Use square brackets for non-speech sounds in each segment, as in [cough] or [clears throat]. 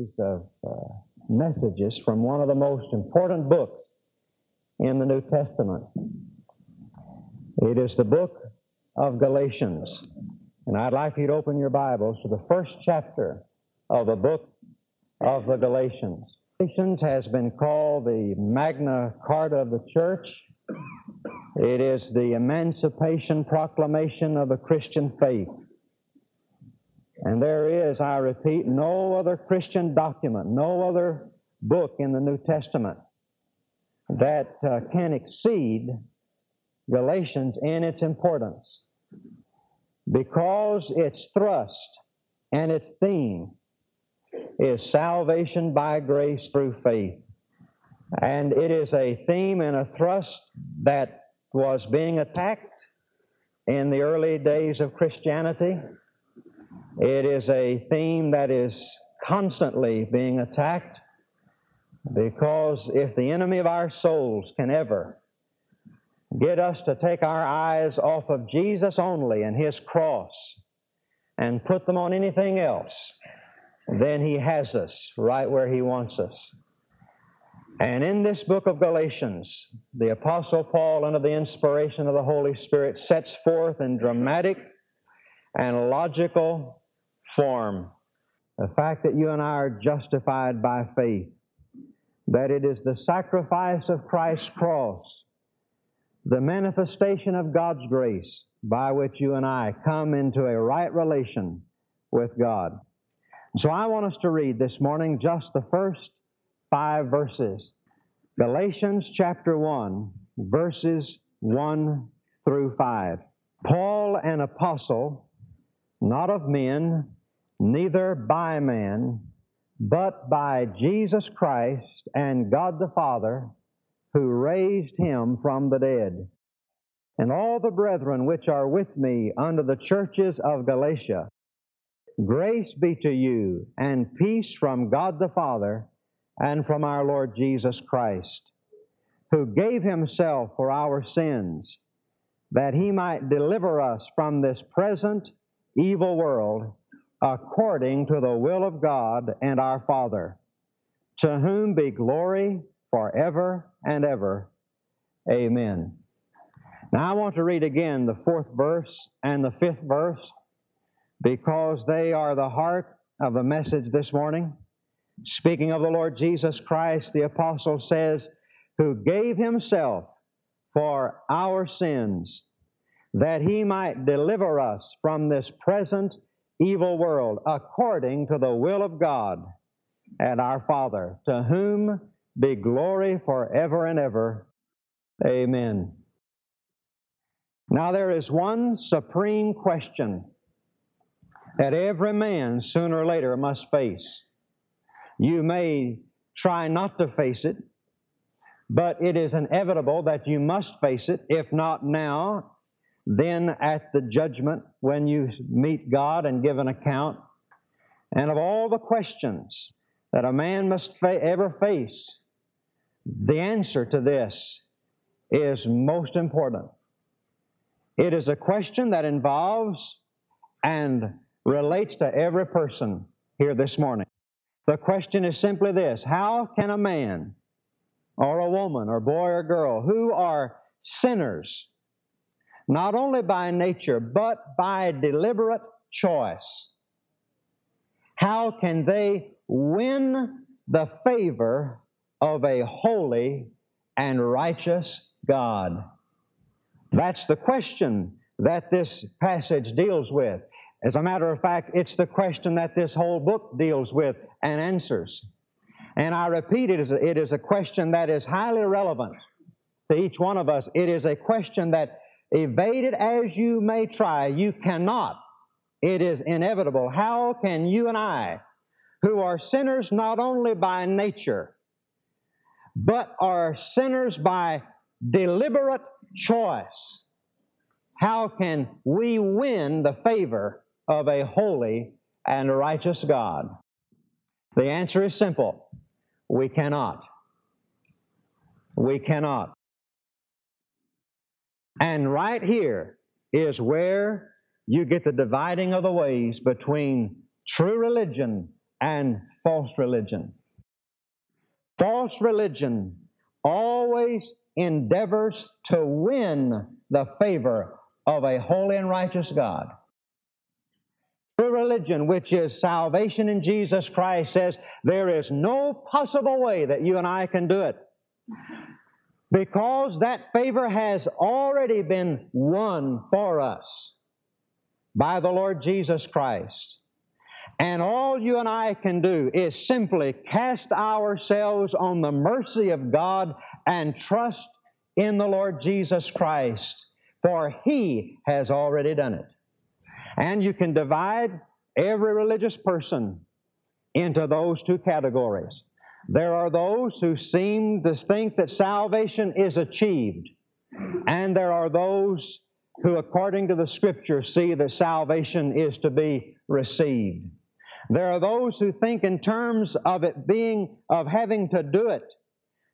series of uh, messages from one of the most important books in the New Testament. It is the book of Galatians. And I'd like you to open your Bibles to the first chapter of the book of the Galatians. Galatians has been called the Magna Carta of the church. It is the Emancipation Proclamation of the Christian faith. And there is, I repeat, no other Christian document, no other book in the New Testament that uh, can exceed Galatians in its importance because its thrust and its theme is salvation by grace through faith. And it is a theme and a thrust that was being attacked in the early days of Christianity. It is a theme that is constantly being attacked because if the enemy of our souls can ever get us to take our eyes off of Jesus only and His cross and put them on anything else, then He has us right where He wants us. And in this book of Galatians, the Apostle Paul, under the inspiration of the Holy Spirit, sets forth in dramatic and logical form the fact that you and I are justified by faith, that it is the sacrifice of Christ's cross the manifestation of God's grace by which you and I come into a right relation with God. So I want us to read this morning just the first five verses. Galatians chapter 1, verses 1 through 5. Paul, an apostle, not of men, neither by man, but by Jesus Christ and God the Father, who raised him from the dead. And all the brethren which are with me under the churches of Galatia, grace be to you and peace from God the Father and from our Lord Jesus Christ, who gave himself for our sins, that he might deliver us from this present evil world according to the will of God and our Father, to whom be glory forever and ever. Amen. Now I want to read again the fourth verse and the fifth verse because they are the heart of the message this morning. Speaking of the Lord Jesus Christ, the apostle says, who gave himself for our sins that he might deliver us from this present evil world according to the will of God and our Father, to whom be glory forever and ever. Amen. Now, there is one supreme question that every man sooner or later must face. You may try not to face it, but it is inevitable that you must face it, if not now, then at the judgment when you meet God and give an account. And of all the questions that a man must fa- ever face, the answer to this is most important. It is a question that involves and relates to every person here this morning. The question is simply this How can a man or a woman or boy or girl who are sinners, not only by nature, but by deliberate choice, how can they win the favor of a holy and righteous God? That's the question that this passage deals with. As a matter of fact, it's the question that this whole book deals with and answers. And I repeat, it is, a, it is a question that is highly relevant to each one of us. It is a question that, evaded as you may try, you cannot. It is inevitable. How can you and I, who are sinners not only by nature, but are sinners by deliberate choice, how can we win the favor of a holy and righteous God? The answer is simple. We cannot. We cannot. And right here is where you get the dividing of the ways between true religion and false religion. False religion always endeavors to win the favor of a holy and righteous God. True religion, which is salvation in Jesus Christ, says there is no possible way that you and I can do it. Because that favor has already been won for us by the Lord Jesus Christ. And all you and I can do is simply cast ourselves on the mercy of God and trust in the Lord Jesus Christ, for He has already done it. And you can divide every religious person into those two categories. There are those who seem to think that salvation is achieved, and there are those who, according to the Scripture, see that salvation is to be received. There are those who think in terms of it being, of having to do it.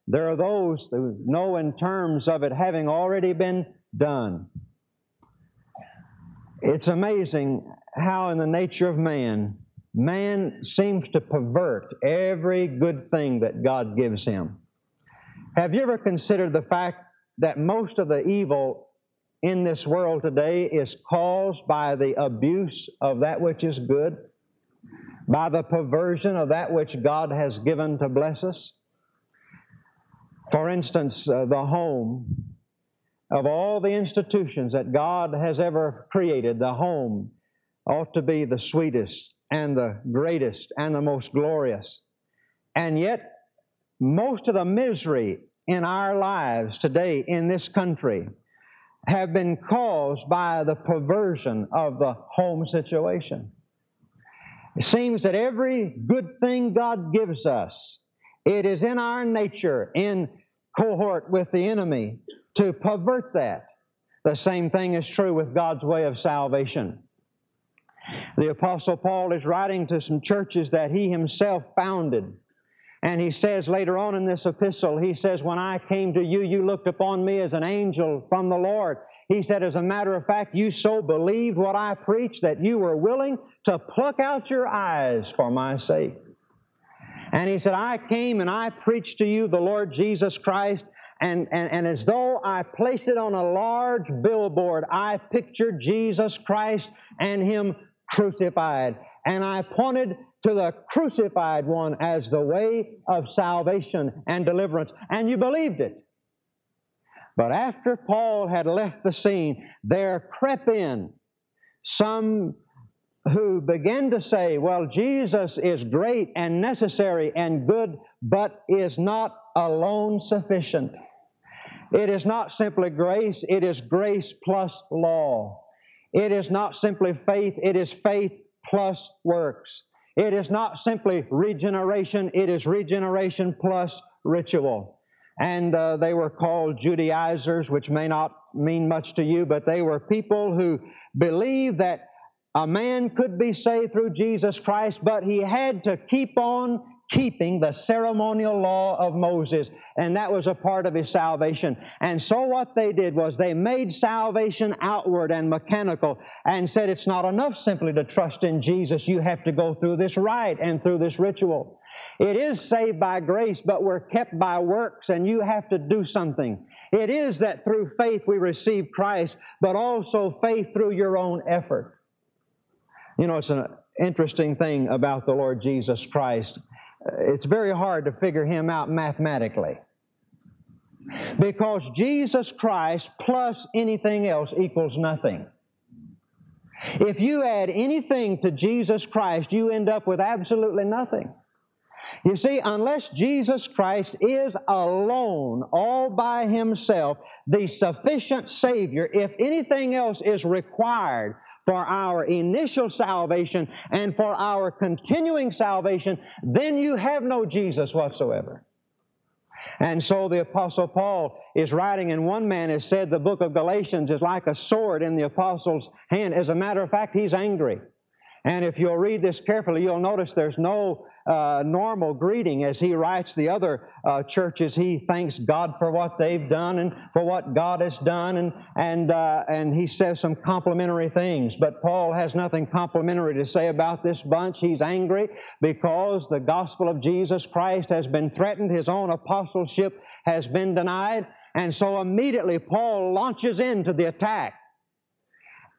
There are those who know in terms of it having already been done. It's amazing how, in the nature of man, man seems to pervert every good thing that God gives him. Have you ever considered the fact that most of the evil in this world today is caused by the abuse of that which is good? by the perversion of that which God has given to bless us. For instance, uh, the home of all the institutions that God has ever created, the home ought to be the sweetest and the greatest and the most glorious. And yet, most of the misery in our lives today in this country have been caused by the perversion of the home situation. It seems that every good thing God gives us, it is in our nature, in cohort with the enemy, to pervert that. The same thing is true with God's way of salvation. The Apostle Paul is writing to some churches that he himself founded. And he says later on in this epistle, he says, When I came to you, you looked upon me as an angel from the Lord. He said, as a matter of fact, you so believed what I preached that you were willing to pluck out your eyes for my sake. And he said, I came and I preached to you the Lord Jesus Christ, and, and, and as though I placed it on a large billboard, I pictured Jesus Christ and Him crucified. And I pointed to the crucified one as the way of salvation and deliverance. And you believed it. But after Paul had left the scene, there crept in some who began to say, well, Jesus is great and necessary and good, but is not alone sufficient. It is not simply grace, it is grace plus law. It is not simply faith, it is faith plus works. It is not simply regeneration, it is regeneration plus ritual and uh, they were called Judaizers, which may not mean much to you, but they were people who believed that a man could be saved through Jesus Christ, but he had to keep on keeping the ceremonial law of Moses, and that was a part of his salvation. And so what they did was they made salvation outward and mechanical and said it's not enough simply to trust in Jesus. You have to go through this rite and through this ritual. It is saved by grace, but we're kept by works, and you have to do something. It is that through faith we receive Christ, but also faith through your own effort. You know, it's an interesting thing about the Lord Jesus Christ. Uh, it's very hard to figure him out mathematically. Because Jesus Christ plus anything else equals nothing. If you add anything to Jesus Christ, you end up with absolutely nothing. You see, unless Jesus Christ is alone, all by himself, the sufficient Savior, if anything else is required for our initial salvation and for our continuing salvation, then you have no Jesus whatsoever. And so the Apostle Paul is writing, and one man has said the book of Galatians is like a sword in the Apostle's hand. As a matter of fact, he's angry. And if you'll read this carefully, you'll notice there's no uh, normal greeting as he writes the other uh, churches. He thanks God for what they've done and for what God has done, and and uh, and he says some complimentary things. But Paul has nothing complimentary to say about this bunch. He's angry because the gospel of Jesus Christ has been threatened. His own apostleship has been denied, and so immediately Paul launches into the attack.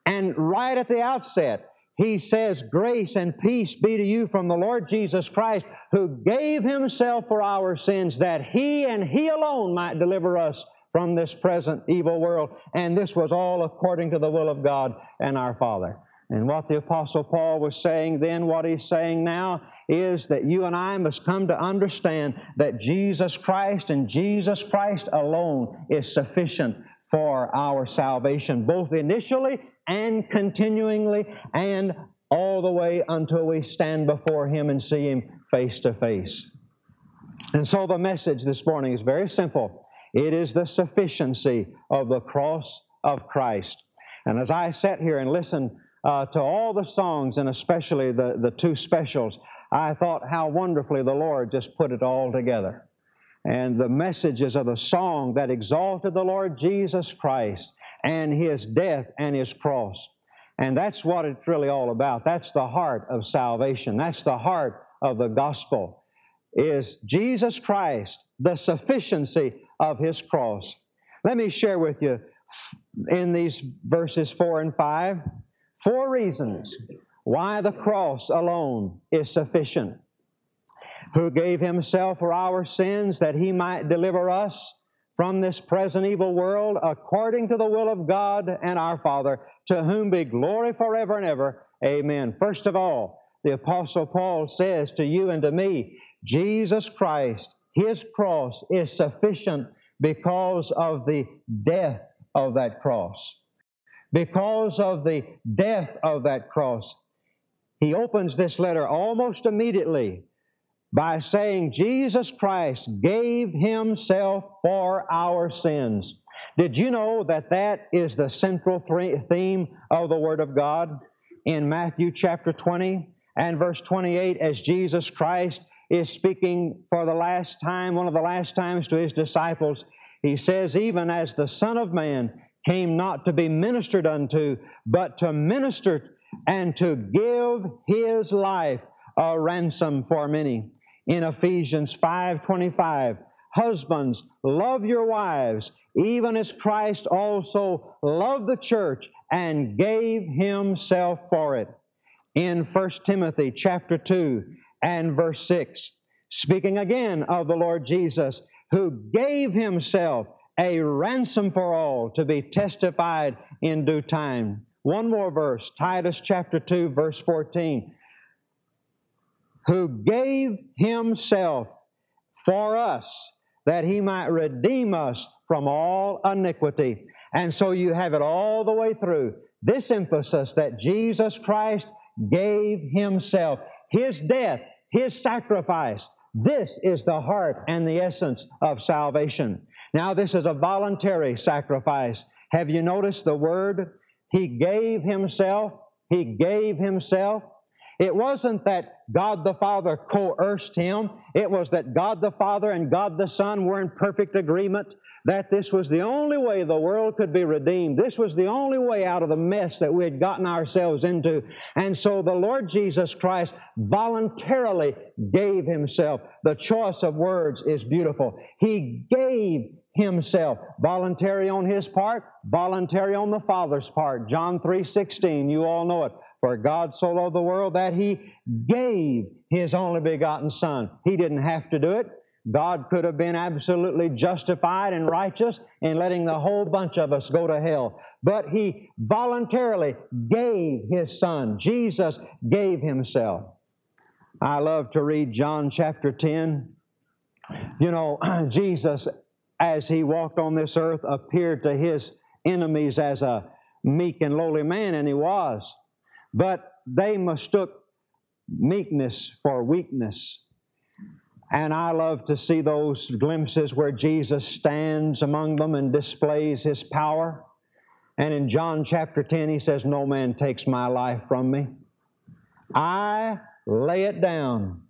And right at the outset, he says, Grace and peace be to you from the Lord Jesus Christ, who gave himself for our sins, that he and he alone might deliver us from this present evil world. And this was all according to the will of God and our Father. And what the Apostle Paul was saying then, what he's saying now, is that you and I must come to understand that Jesus Christ and Jesus Christ alone is sufficient for our salvation, both initially and continuingly and all the way until we stand before Him and see Him face to face. And so the message this morning is very simple. It is the sufficiency of the cross of Christ. And as I sat here and listened uh, to all the songs, and especially the, the two specials, I thought how wonderfully the Lord just put it all together. And the messages of the song that exalted the Lord Jesus Christ and His death and His cross. And that's what it's really all about. That's the heart of salvation. That's the heart of the gospel. Is Jesus Christ, the sufficiency of His cross. Let me share with you in these verses 4 and 5 four reasons why the cross alone is sufficient. Who gave Himself for our sins that He might deliver us from this present evil world according to the will of God and our Father, to whom be glory forever and ever. Amen. First of all, the Apostle Paul says to you and to me, Jesus Christ, His cross is sufficient because of the death of that cross. Because of the death of that cross. He opens this letter almost immediately by saying Jesus Christ gave Himself for our sins. Did you know that that is the central theme of the Word of God in Matthew chapter 20 and verse 28 as Jesus Christ is speaking for the last time, one of the last times to His disciples? He says, Even as the Son of Man came not to be ministered unto, but to minister and to give His life a ransom for many in Ephesians 5:25. Husbands, love your wives, even as Christ also loved the church and gave himself for it. In 1 Timothy chapter 2 and verse 6, speaking again of the Lord Jesus, who gave himself a ransom for all to be testified in due time. One more verse, Titus chapter 2, verse 14 who gave himself for us that he might redeem us from all iniquity. And so you have it all the way through. This emphasis that Jesus Christ gave himself, his death, his sacrifice. This is the heart and the essence of salvation. Now, this is a voluntary sacrifice. Have you noticed the word? He gave himself. He gave himself. It wasn't that God the Father coerced him. It was that God the Father and God the Son were in perfect agreement that this was the only way the world could be redeemed. This was the only way out of the mess that we had gotten ourselves into. And so the Lord Jesus Christ voluntarily gave Himself. The choice of words is beautiful. He gave himself voluntary on his part voluntary on the father's part john 3.16 you all know it for God so loved the world that He gave His only begotten Son. He didn't have to do it. God could have been absolutely justified and righteous in letting the whole bunch of us go to hell. But He voluntarily gave His Son. Jesus gave Himself. I love to read John chapter 10. You know, [clears throat] Jesus, as He walked on this earth, appeared to His enemies as a meek and lowly man, and He was. But they mistook meekness for weakness. And I love to see those glimpses where Jesus stands among them and displays his power. And in John chapter 10, he says, No man takes my life from me. I lay it down.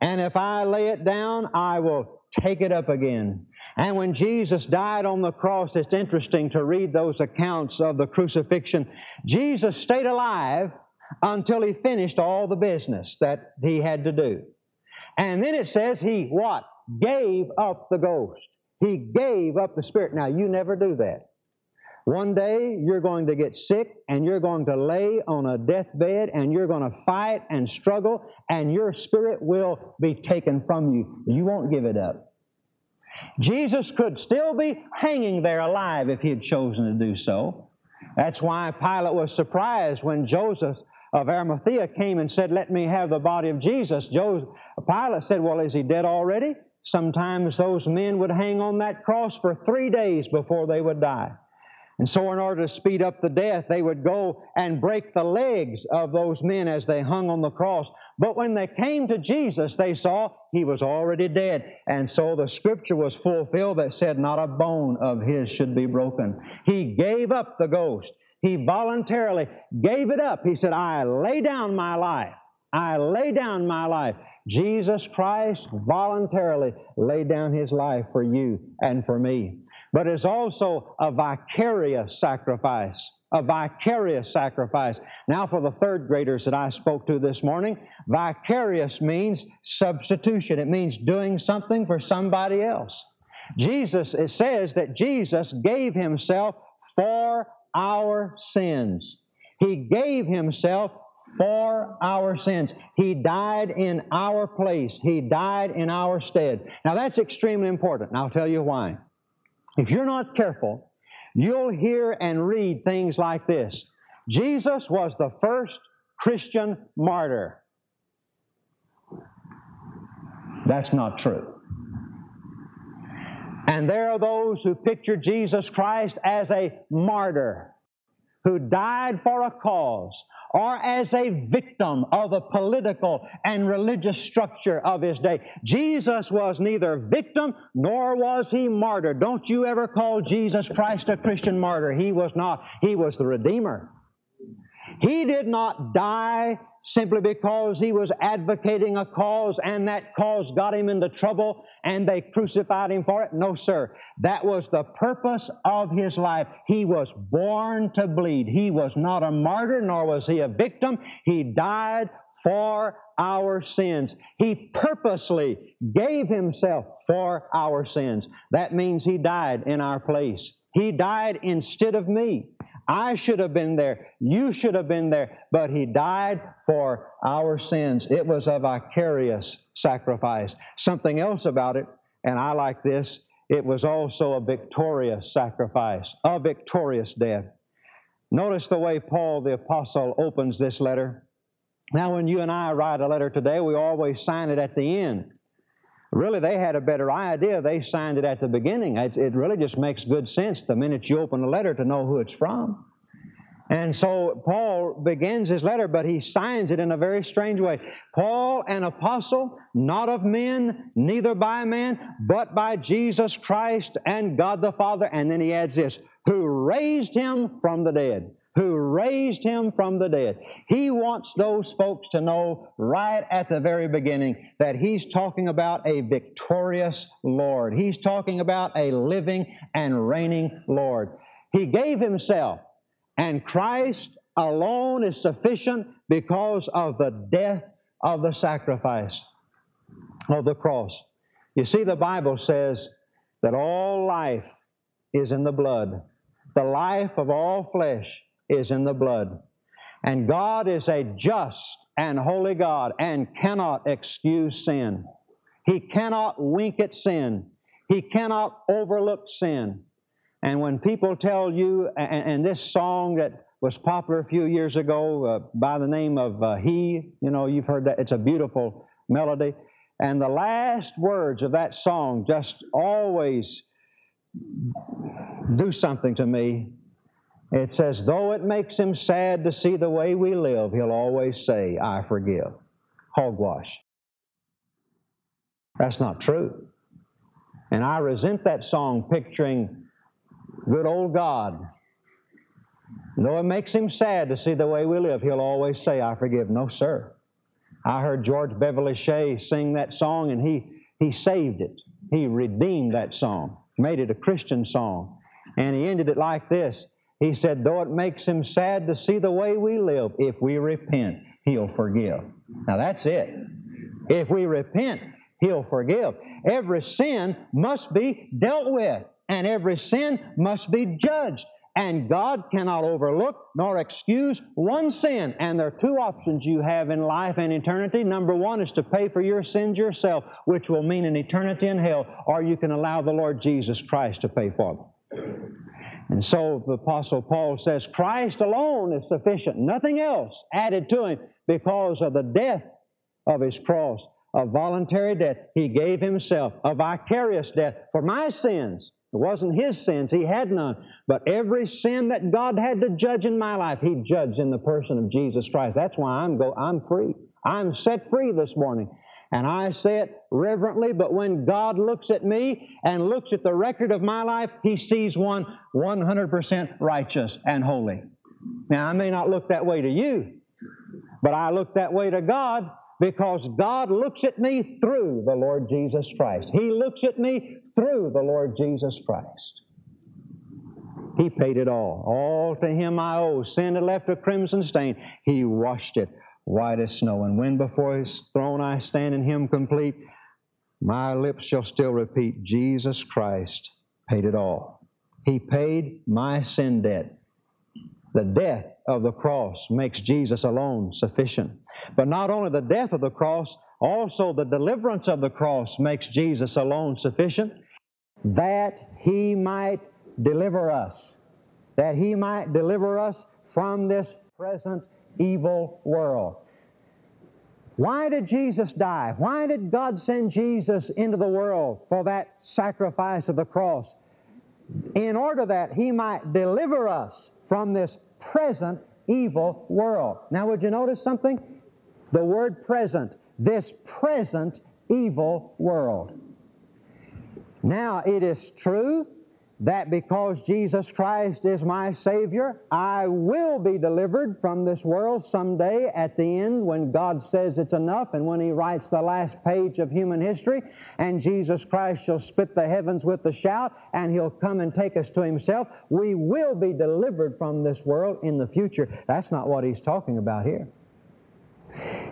And if I lay it down, I will take it up again. And when Jesus died on the cross, it's interesting to read those accounts of the crucifixion. Jesus stayed alive until he finished all the business that he had to do. And then it says he what? Gave up the ghost. He gave up the spirit. Now you never do that. One day you're going to get sick and you're going to lay on a deathbed and you're going to fight and struggle and your spirit will be taken from you. You won't give it up. Jesus could still be hanging there alive if he had chosen to do so. That's why Pilate was surprised when Joseph of Arimathea came and said, Let me have the body of Jesus. Joseph, Pilate said, Well, is he dead already? Sometimes those men would hang on that cross for three days before they would die. And so, in order to speed up the death, they would go and break the legs of those men as they hung on the cross. But when they came to Jesus, they saw he was already dead. And so the scripture was fulfilled that said, Not a bone of his should be broken. He gave up the ghost. He voluntarily gave it up. He said, I lay down my life. I lay down my life. Jesus Christ voluntarily laid down his life for you and for me but it's also a vicarious sacrifice. A vicarious sacrifice. Now, for the third graders that I spoke to this morning, vicarious means substitution. It means doing something for somebody else. Jesus, it says that Jesus gave Himself for our sins. He gave Himself for our sins. He died in our place. He died in our stead. Now that's extremely important, I'll tell you why. If you're not careful, you'll hear and read things like this Jesus was the first Christian martyr. That's not true. And there are those who picture Jesus Christ as a martyr who died for a cause or as a victim of the political and religious structure of his day. Jesus was neither victim nor was he martyr. Don't you ever call Jesus Christ a Christian martyr. He was not. He was the Redeemer. He did not die simply because he was advocating a cause and that cause got him into trouble and they crucified him for it. No, sir. That was the purpose of his life. He was born to bleed. He was not a martyr nor was he a victim. He died for our sins. He purposely gave himself for our sins. That means he died in our place. He died instead of me. I should have been there. You should have been there. But He died for our sins. It was a vicarious sacrifice. Something else about it, and I like this, it was also a victorious sacrifice, a victorious death. Notice the way Paul the Apostle opens this letter. Now, when you and I write a letter today, we always sign it at the end. Really, they had a better idea. They signed it at the beginning. It, it really just makes good sense the minute you open the letter to know who it's from. And so Paul begins his letter, but he signs it in a very strange way. Paul, an apostle, not of men, neither by man, but by Jesus Christ and God the Father. And then he adds this, who raised him from the dead who raised him from the dead. He wants those folks to know right at the very beginning that he's talking about a victorious Lord. He's talking about a living and reigning Lord. He gave himself, and Christ alone is sufficient because of the death of the sacrifice of the cross. You see, the Bible says that all life is in the blood. The life of all flesh is in the blood. And God is a just and holy God and cannot excuse sin. He cannot wink at sin. He cannot overlook sin. And when people tell you, and, and this song that was popular a few years ago uh, by the name of uh, He, you know, you've heard that, it's a beautiful melody. And the last words of that song just always do something to me. It says, though it makes him sad to see the way we live, he'll always say, I forgive. Hogwash. That's not true. And I resent that song picturing good old God. Though it makes him sad to see the way we live, he'll always say, I forgive. No, sir. I heard George Beverly Shea sing that song, and he, he saved it. He redeemed that song, made it a Christian song. And he ended it like this He said, Though it makes him sad to see the way we live, if we repent, he'll forgive. Now that's it. If we repent, he'll forgive. Every sin must be dealt with, and every sin must be judged. And God cannot overlook nor excuse one sin. And there are two options you have in life and eternity. Number one is to pay for your sins yourself, which will mean an eternity in hell, or you can allow the Lord Jesus Christ to pay for them. And so the Apostle Paul says, Christ alone is sufficient, nothing else added to him because of the death of his cross, a voluntary death. He gave himself, a vicarious death for my sins it wasn't his sins, he had none. But every sin that God had to judge in my life, he judged in the person of Jesus Christ. That's why I'm go I'm free. I'm set free this morning. And I say it reverently, but when God looks at me and looks at the record of my life, He sees one 100% righteous and holy. Now, I may not look that way to you, but I look that way to God because God looks at me through the Lord Jesus Christ. He looks at me through the Lord Jesus Christ. He paid it all. All to Him I owe. Sin had left a crimson stain. He washed it white as snow. And when before His throne I stand in Him complete, my lips shall still repeat, Jesus Christ paid it all. He paid my sin debt. The death of the cross makes Jesus alone sufficient. But not only the death of the cross, also the deliverance of the cross makes Jesus alone sufficient that he might deliver us, that he might deliver us from this present evil world. Why did Jesus die? Why did God send Jesus into the world for that sacrifice of the cross? In order that he might deliver us from this present evil world. Now, would you notice something? The word present, this present evil world. Now, it is true that because Jesus Christ is my Savior, I will be delivered from this world someday at the end when God says it's enough and when He writes the last page of human history and Jesus Christ shall spit the heavens with a shout and He'll come and take us to Himself. We will be delivered from this world in the future. That's not what He's talking about here.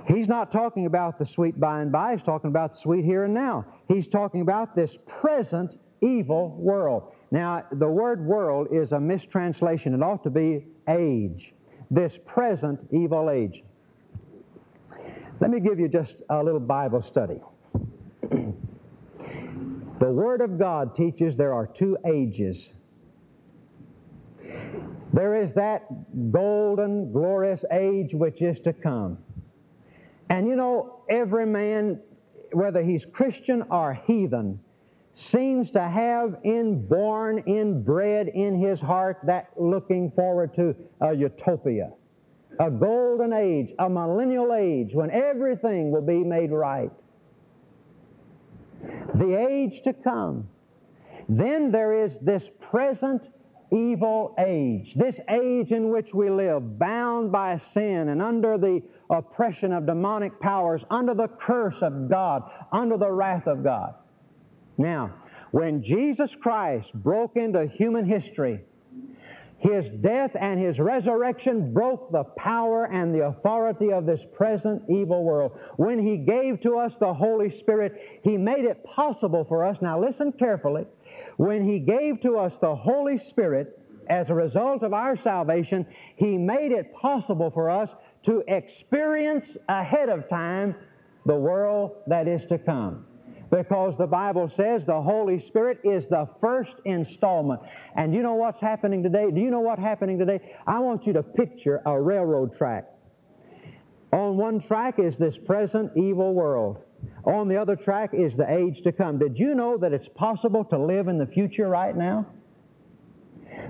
He's not talking about the sweet by and by, he's talking about the sweet here and now. He's talking about this present evil world. Now, the word world is a mistranslation. It ought to be age. This present evil age. Let me give you just a little Bible study. [clears throat] the Word of God teaches there are two ages. There is that golden, glorious age which is to come. And you know, every man, whether he's Christian or heathen, seems to have inborn, inbred in his heart that looking forward to a utopia, a golden age, a millennial age when everything will be made right. The age to come. Then there is this present evil age, this age in which we live, bound by sin and under the oppression of demonic powers, under the curse of God, under the wrath of God. Now, when Jesus Christ broke into human history, his death and His resurrection broke the power and the authority of this present evil world. When He gave to us the Holy Spirit, He made it possible for us. Now listen carefully. When He gave to us the Holy Spirit, as a result of our salvation, He made it possible for us to experience ahead of time the world that is to come because the Bible says the Holy Spirit is the first installment. And you know what's happening today? Do you know what's happening today? I want you to picture a railroad track. On one track is this present evil world. On the other track is the age to come. Did you know that it's possible to live in the future right now?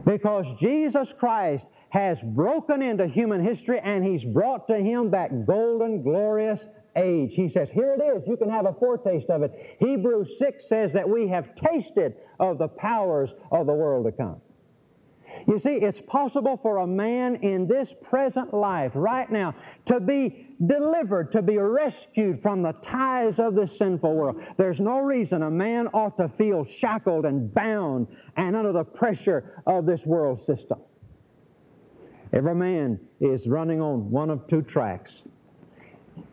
Because Jesus Christ has broken into human history and He's brought to Him that golden, glorious age. He says, Here it is. You can have a foretaste of it. Hebrews 6 says that we have tasted of the powers of the world to come. You see, it's possible for a man in this present life, right now, to be delivered, to be rescued from the ties of this sinful world. There's no reason a man ought to feel shackled and bound and under the pressure of this world system. Every man is running on one of two tracks.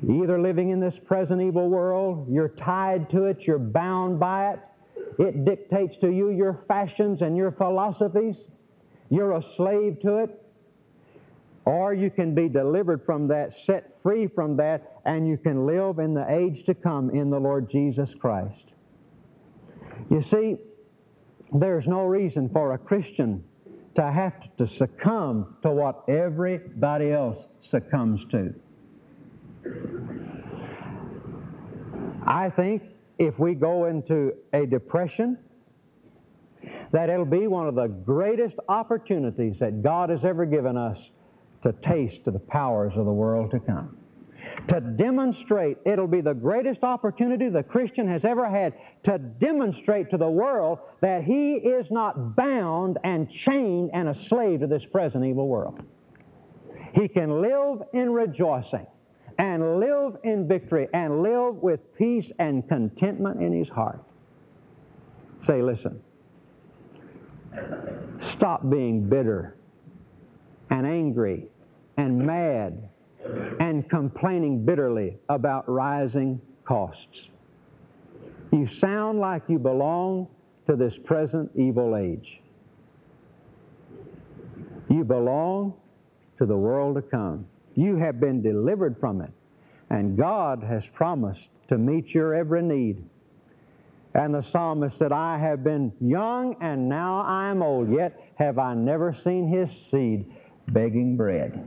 Either living in this present evil world, you're tied to it, you're bound by it, it dictates to you your fashions and your philosophies you're a slave to it, or you can be delivered from that, set free from that, and you can live in the age to come in the Lord Jesus Christ. You see, there's no reason for a Christian to have to succumb to what everybody else succumbs to. I think if we go into a depression, that it'll be one of the greatest opportunities that God has ever given us to taste the powers of the world to come. To demonstrate, it'll be the greatest opportunity the Christian has ever had to demonstrate to the world that he is not bound and chained and a slave to this present evil world. He can live in rejoicing and live in victory and live with peace and contentment in his heart. Say, listen, Stop being bitter and angry and mad and complaining bitterly about rising costs. You sound like you belong to this present evil age. You belong to the world to come. You have been delivered from it, and God has promised to meet your every need. And the psalmist said, I have been young and now I am old, yet have I never seen his seed begging bread.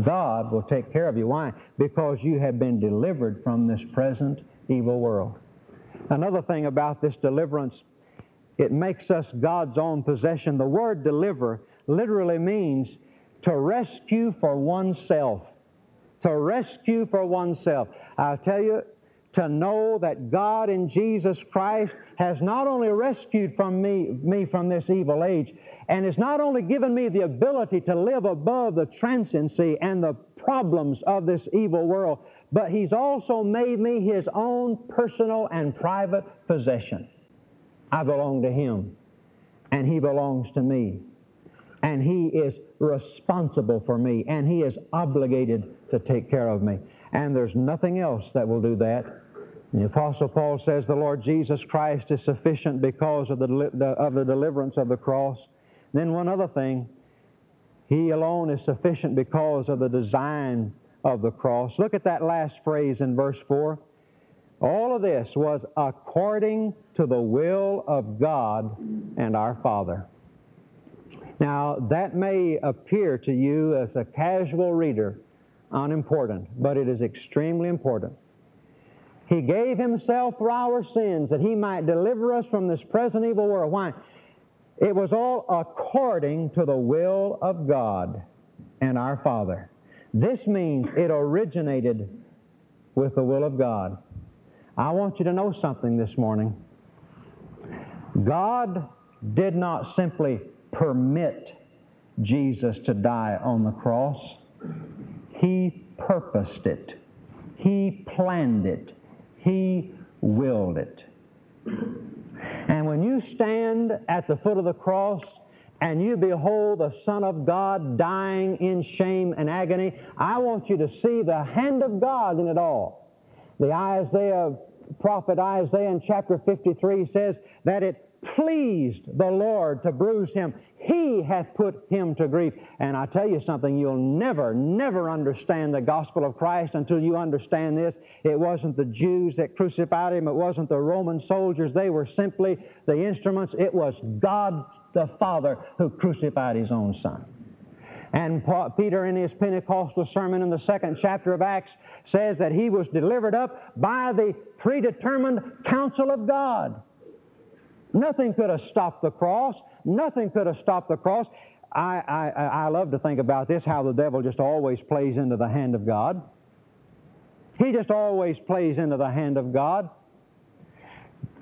God will take care of you. Why? Because you have been delivered from this present evil world. Another thing about this deliverance, it makes us God's own possession. The word deliver literally means to rescue for oneself. To rescue for oneself. I'll tell you, to know that God in Jesus Christ has not only rescued from me, me from this evil age, and has not only given me the ability to live above the transiency and the problems of this evil world, but He's also made me His own personal and private possession. I belong to Him, and He belongs to me. And He is responsible for me, and He is obligated to take care of me. And there's nothing else that will do that. The Apostle Paul says the Lord Jesus Christ is sufficient because of the, of the deliverance of the cross. Then, one other thing, He alone is sufficient because of the design of the cross. Look at that last phrase in verse 4. All of this was according to the will of God and our Father. Now, that may appear to you as a casual reader unimportant, but it is extremely important. He gave Himself for our sins that He might deliver us from this present evil world. Why? It was all according to the will of God and our Father. This means it originated with the will of God. I want you to know something this morning. God did not simply permit Jesus to die on the cross, He purposed it, He planned it, he willed it. And when you stand at the foot of the cross and you behold the Son of God dying in shame and agony, I want you to see the hand of God in it all. The Isaiah prophet Isaiah in chapter 53 says that it pleased the Lord to bruise him. He hath put him to grief. And I tell you something, you'll never, never understand the gospel of Christ until you understand this. It wasn't the Jews that crucified him, it wasn't the Roman soldiers. They were simply the instruments. It was God the Father who crucified his own Son. And Peter, in his Pentecostal sermon in the second chapter of Acts, says that he was delivered up by the predetermined counsel of God. Nothing could have stopped the cross. Nothing could have stopped the cross. I, I, I love to think about this how the devil just always plays into the hand of God. He just always plays into the hand of God.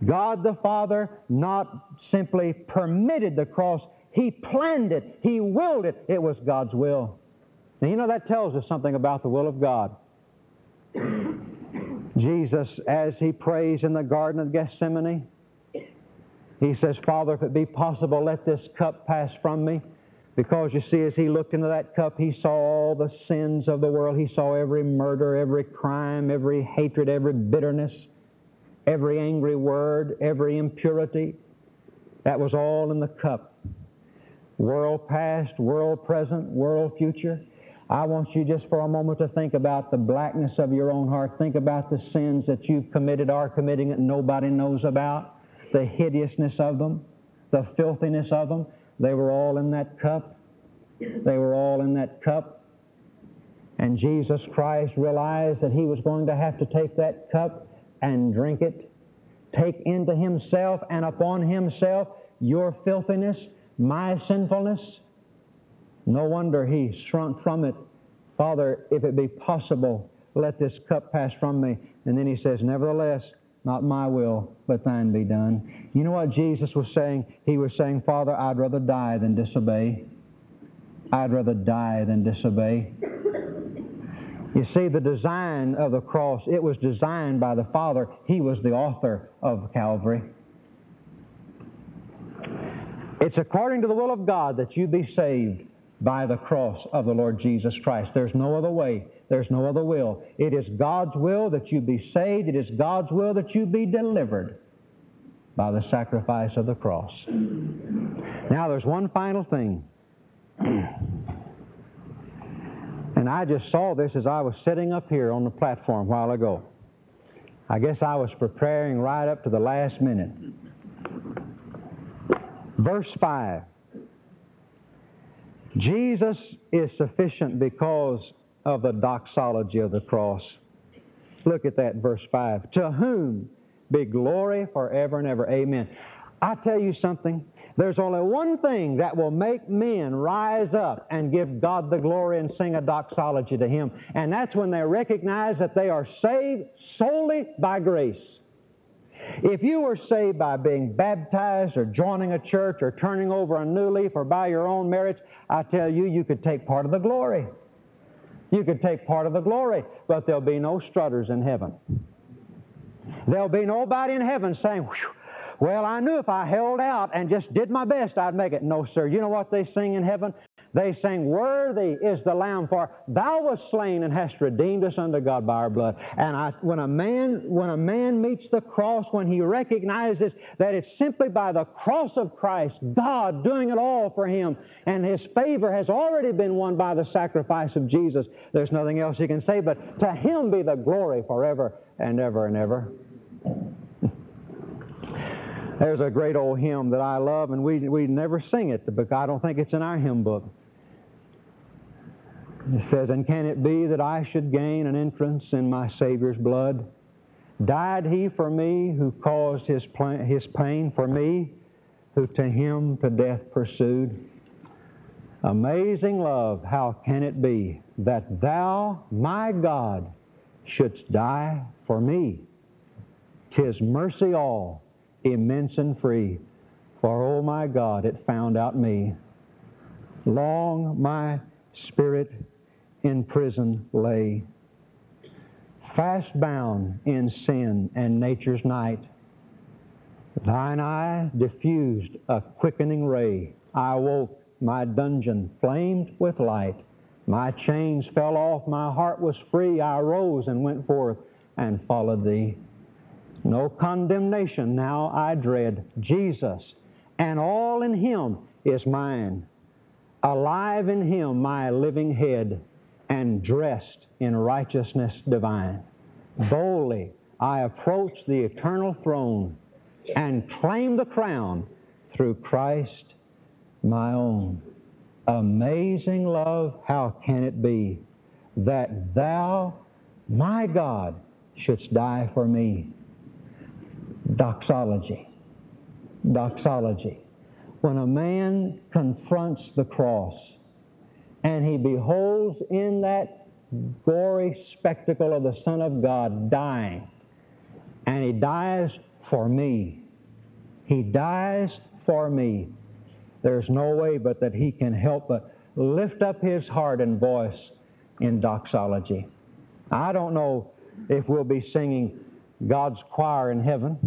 God the Father not simply permitted the cross, He planned it. He willed it. It was God's will. Now, you know, that tells us something about the will of God. Jesus, as he prays in the Garden of Gethsemane, he says, Father, if it be possible, let this cup pass from me. Because you see, as he looked into that cup, he saw all the sins of the world. He saw every murder, every crime, every hatred, every bitterness, every angry word, every impurity. That was all in the cup. World past, world present, world future. I want you just for a moment to think about the blackness of your own heart. Think about the sins that you've committed, are committing that nobody knows about, the hideousness of them, the filthiness of them. They were all in that cup. They were all in that cup. And Jesus Christ realized that he was going to have to take that cup and drink it, take into himself and upon himself your filthiness, my sinfulness, no wonder he shrunk from it. Father, if it be possible, let this cup pass from me. And then he says, Nevertheless, not my will, but thine be done. You know what Jesus was saying? He was saying, Father, I'd rather die than disobey. I'd rather die than disobey. You see, the design of the cross, it was designed by the Father. He was the author of Calvary. It's according to the will of God that you be saved by the cross of the Lord Jesus Christ. There's no other way. There's no other will. It is God's will that you be saved. It is God's will that you be delivered by the sacrifice of the cross. Now, there's one final thing. [clears throat] and I just saw this as I was sitting up here on the platform a while ago. I guess I was preparing right up to the last minute. Verse 5 Jesus is sufficient because of the doxology of the cross. Look at that, verse 5. To whom be glory forever and ever. Amen. I tell you something, there's only one thing that will make men rise up and give God the glory and sing a doxology to Him, and that's when they recognize that they are saved solely by grace. If you were saved by being baptized or joining a church or turning over a new leaf or by your own merits, I tell you, you could take part of the glory. You could take part of the glory, but there'll be no strutters in heaven. There'll be nobody in heaven saying, Well, I knew if I held out and just did my best, I'd make it. No, sir. You know what they sing in heaven? They sang, Worthy is the Lamb, for thou wast slain and hast redeemed us unto God by our blood. And I, when, a man, when a man meets the cross, when he recognizes that it's simply by the cross of Christ, God doing it all for him, and his favor has already been won by the sacrifice of Jesus, there's nothing else he can say but, To him be the glory forever and ever and ever. There's a great old hymn that I love, and we, we never sing it because I don't think it's in our hymn book. It says, And can it be that I should gain an entrance in my Savior's blood? Died he for me who caused his, his pain for me, who to him to death pursued? Amazing love, how can it be that thou, my God, shouldst die for me? Tis mercy all, immense and free, for, oh my God, it found out me. Long my spirit in prison lay, fast bound in sin and nature's night. Thine eye diffused a quickening ray. I awoke, my dungeon flamed with light. My chains fell off, my heart was free. I rose and went forth and followed thee. No condemnation now I dread. Jesus and all in Him is mine. Alive in Him, my living head and dressed in righteousness divine. Boldly I approach the eternal throne and claim the crown through Christ my own. Amazing love, how can it be that thou, my God, shouldst die for me? Doxology. Doxology. When a man confronts the cross, and he beholds in that gory spectacle of the Son of God dying. And he dies for me. He dies for me. there's no way but that he can help but lift up his heart and voice in doxology. I don't know if we'll be singing God's choir in heaven,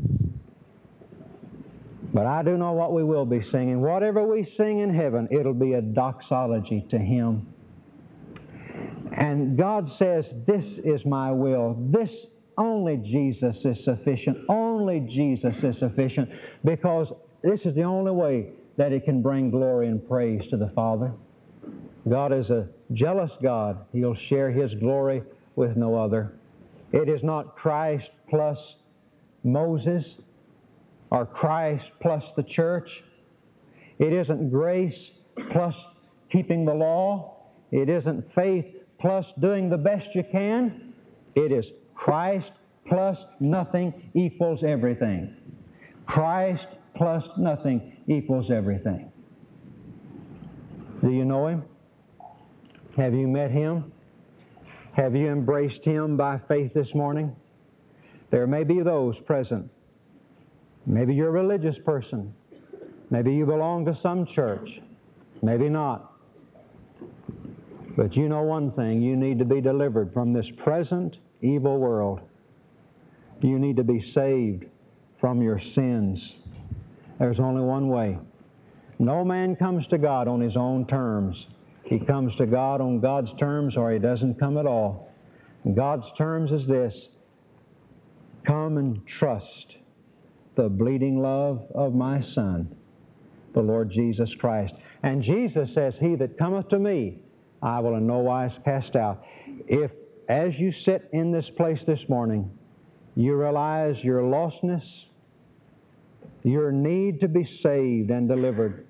but I do know what we will be singing. Whatever we sing in heaven, it'll be a doxology to Him. And God says, This is my will. This only Jesus is sufficient. Only Jesus is sufficient because this is the only way that it can bring glory and praise to the Father. God is a jealous God. He'll share His glory with no other. It is not Christ plus Moses or Christ plus the church. It isn't grace plus keeping the law. It isn't faith plus doing the best you can. It is Christ plus nothing equals everything. Christ plus nothing equals everything. Do you know Him? Have you met Him? Have you embraced Him by faith this morning? There may be those present. Maybe you're a religious person. Maybe you belong to some church. Maybe not. But you know one thing you need to be delivered from this present evil world. You need to be saved from your sins. There's only one way. No man comes to God on his own terms. He comes to God on God's terms or he doesn't come at all. God's terms is this Come and trust the bleeding love of my Son, the Lord Jesus Christ. And Jesus says, He that cometh to me, I will in no wise cast out. If, as you sit in this place this morning, you realize your lostness, your need to be saved and delivered,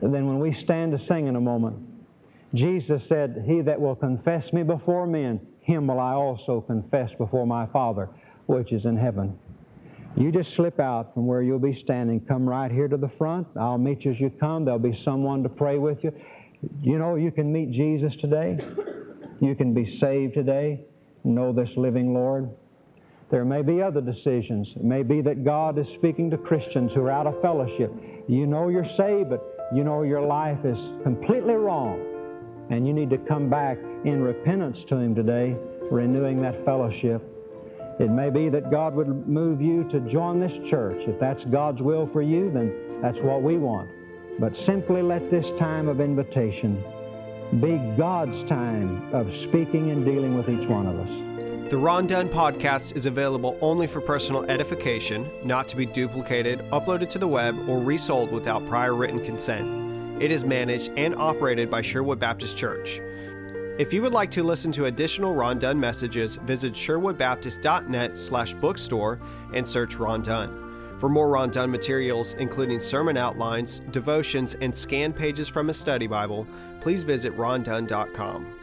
then when we stand to sing in a moment, Jesus said, He that will confess me before men, him will I also confess before my Father which is in heaven. You just slip out from where you'll be standing. Come right here to the front. I'll meet you as you come. There'll be someone to pray with you. You know, you can meet Jesus today. You can be saved today. Know this living Lord. There may be other decisions. It may be that God is speaking to Christians who are out of fellowship. You know you're saved, but you know your life is completely wrong. And you need to come back in repentance to Him today, renewing that fellowship. It may be that God would move you to join this church. If that's God's will for you, then that's what we want. But simply let this time of invitation be God's time of speaking and dealing with each one of us. The Ron Dunn podcast is available only for personal edification, not to be duplicated, uploaded to the web, or resold without prior written consent. It is managed and operated by Sherwood Baptist Church. If you would like to listen to additional Ron Dunn messages, visit sherwoodbaptist.net slash bookstore and search Ron Dunn. For more Ron Dunn materials, including sermon outlines, devotions, and scanned pages from a study Bible, please visit rondunn.com.